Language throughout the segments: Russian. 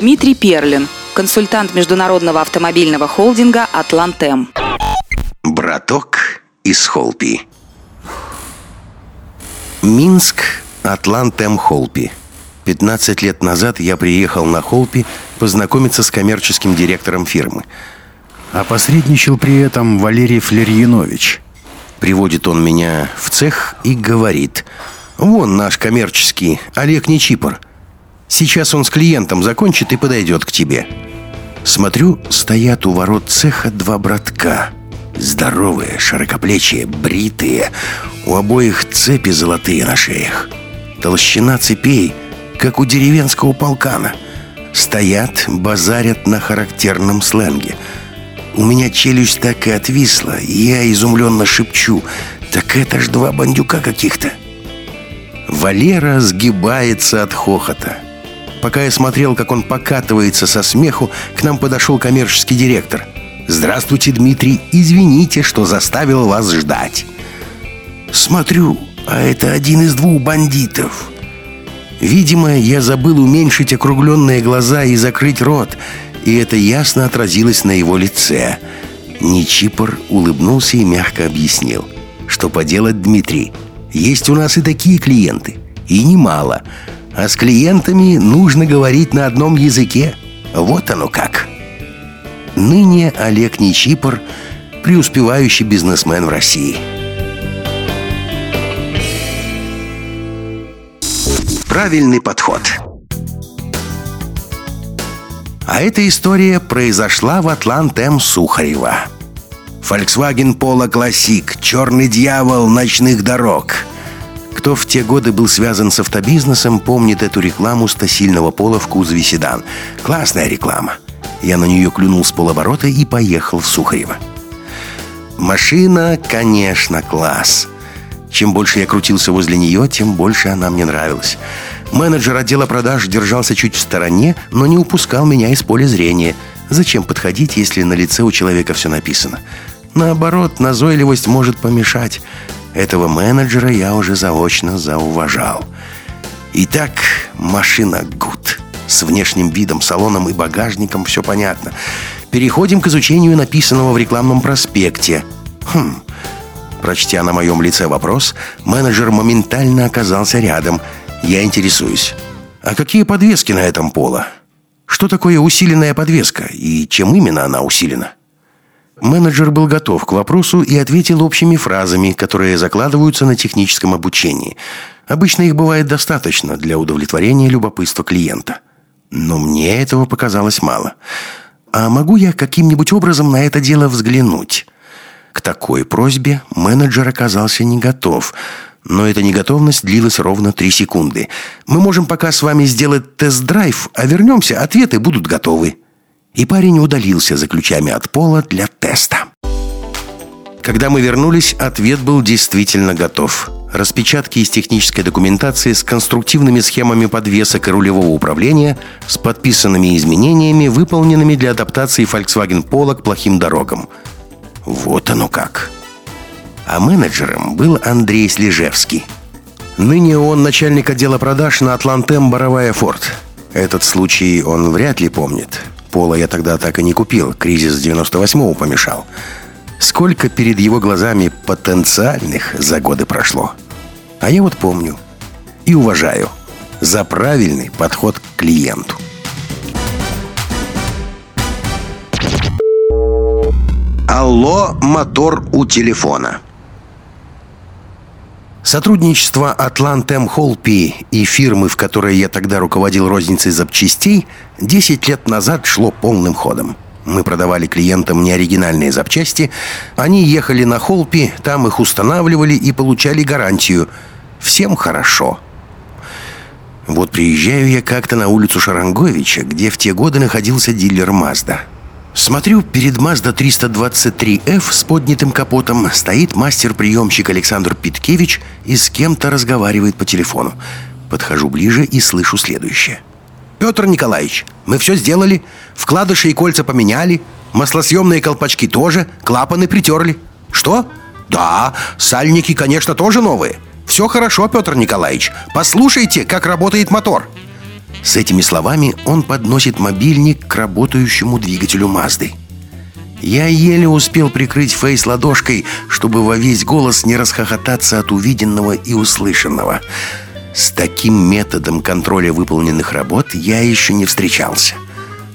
Дмитрий Перлин, консультант международного автомобильного холдинга «Атлантем». Браток из Холпи. Минск, Атлантем Холпи. 15 лет назад я приехал на Холпи познакомиться с коммерческим директором фирмы. А посредничал при этом Валерий Флерьянович. Приводит он меня в цех и говорит «Вон наш коммерческий, Олег Нечипор. Сейчас он с клиентом закончит и подойдет к тебе». Смотрю, стоят у ворот цеха два братка. Здоровые, широкоплечие, бритые. У обоих цепи золотые на шеях. Толщина цепей, как у деревенского полкана. Стоят, базарят на характерном сленге. У меня челюсть так и отвисла, и я изумленно шепчу. «Так это ж два бандюка каких-то!» Валера сгибается от хохота. Пока я смотрел, как он покатывается со смеху, к нам подошел коммерческий директор. «Здравствуйте, Дмитрий. Извините, что заставил вас ждать». Смотрю, а это один из двух бандитов. Видимо, я забыл уменьшить округленные глаза и закрыть рот, и это ясно отразилось на его лице. Ничипор улыбнулся и мягко объяснил, что поделать, Дмитрий, есть у нас и такие клиенты, и немало – а с клиентами нужно говорить на одном языке. Вот оно как. Ныне Олег Нечипор – преуспевающий бизнесмен в России. Правильный подход. А эта история произошла в Атлант-М Сухарева. Volkswagen Polo Classic, черный дьявол ночных дорог – кто в те годы был связан с автобизнесом, помнит эту рекламу стасильного пола в кузове седан. Классная реклама. Я на нее клюнул с полоборота и поехал в Сухарево. Машина, конечно, класс. Чем больше я крутился возле нее, тем больше она мне нравилась. Менеджер отдела продаж держался чуть в стороне, но не упускал меня из поля зрения. Зачем подходить, если на лице у человека все написано? Наоборот, назойливость может помешать. Этого менеджера я уже заочно зауважал. Итак, машина «Гуд». С внешним видом, салоном и багажником все понятно. Переходим к изучению написанного в рекламном проспекте. Хм. Прочтя на моем лице вопрос, менеджер моментально оказался рядом. Я интересуюсь. А какие подвески на этом поло? Что такое усиленная подвеска и чем именно она усилена? Менеджер был готов к вопросу и ответил общими фразами, которые закладываются на техническом обучении. Обычно их бывает достаточно для удовлетворения любопытства клиента. Но мне этого показалось мало. А могу я каким-нибудь образом на это дело взглянуть? К такой просьбе менеджер оказался не готов. Но эта неготовность длилась ровно три секунды. Мы можем пока с вами сделать тест-драйв, а вернемся, ответы будут готовы. И парень удалился за ключами от пола для теста. Когда мы вернулись, ответ был действительно готов. Распечатки из технической документации с конструктивными схемами подвесок и рулевого управления с подписанными изменениями, выполненными для адаптации Volkswagen Polo к плохим дорогам. Вот оно как. А менеджером был Андрей Слежевский. Ныне он начальник отдела продаж на Атлантем Боровая Форд. Этот случай он вряд ли помнит. Пола я тогда так и не купил. Кризис 98-го помешал. Сколько перед его глазами потенциальных за годы прошло. А я вот помню и уважаю за правильный подход к клиенту. Алло, мотор у телефона. Сотрудничество Атлантем Холпи и фирмы, в которой я тогда руководил розницей запчастей, 10 лет назад шло полным ходом. Мы продавали клиентам неоригинальные запчасти, они ехали на Холпи, там их устанавливали и получали гарантию. Всем хорошо. Вот приезжаю я как-то на улицу Шаранговича, где в те годы находился дилер Мазда. Смотрю, перед Mazda 323F с поднятым капотом стоит мастер-приемщик Александр Питкевич и с кем-то разговаривает по телефону. Подхожу ближе и слышу следующее. «Петр Николаевич, мы все сделали. Вкладыши и кольца поменяли. Маслосъемные колпачки тоже. Клапаны притерли. Что? Да, сальники, конечно, тоже новые. Все хорошо, Петр Николаевич. Послушайте, как работает мотор». С этими словами он подносит мобильник к работающему двигателю Мазды. Я еле успел прикрыть фейс ладошкой, чтобы во весь голос не расхохотаться от увиденного и услышанного. С таким методом контроля выполненных работ я еще не встречался.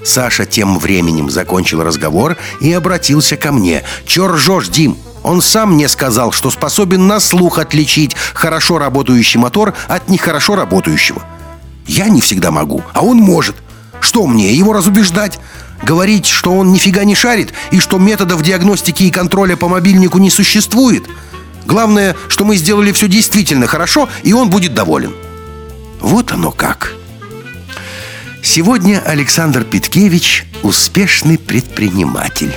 Саша тем временем закончил разговор и обратился ко мне. «Чё ржёшь, Дим? Он сам мне сказал, что способен на слух отличить хорошо работающий мотор от нехорошо работающего. Я не всегда могу, а он может. Что мне, его разубеждать? Говорить, что он нифига не шарит и что методов диагностики и контроля по мобильнику не существует? Главное, что мы сделали все действительно хорошо, и он будет доволен. Вот оно как. Сегодня Александр Питкевич – успешный предприниматель.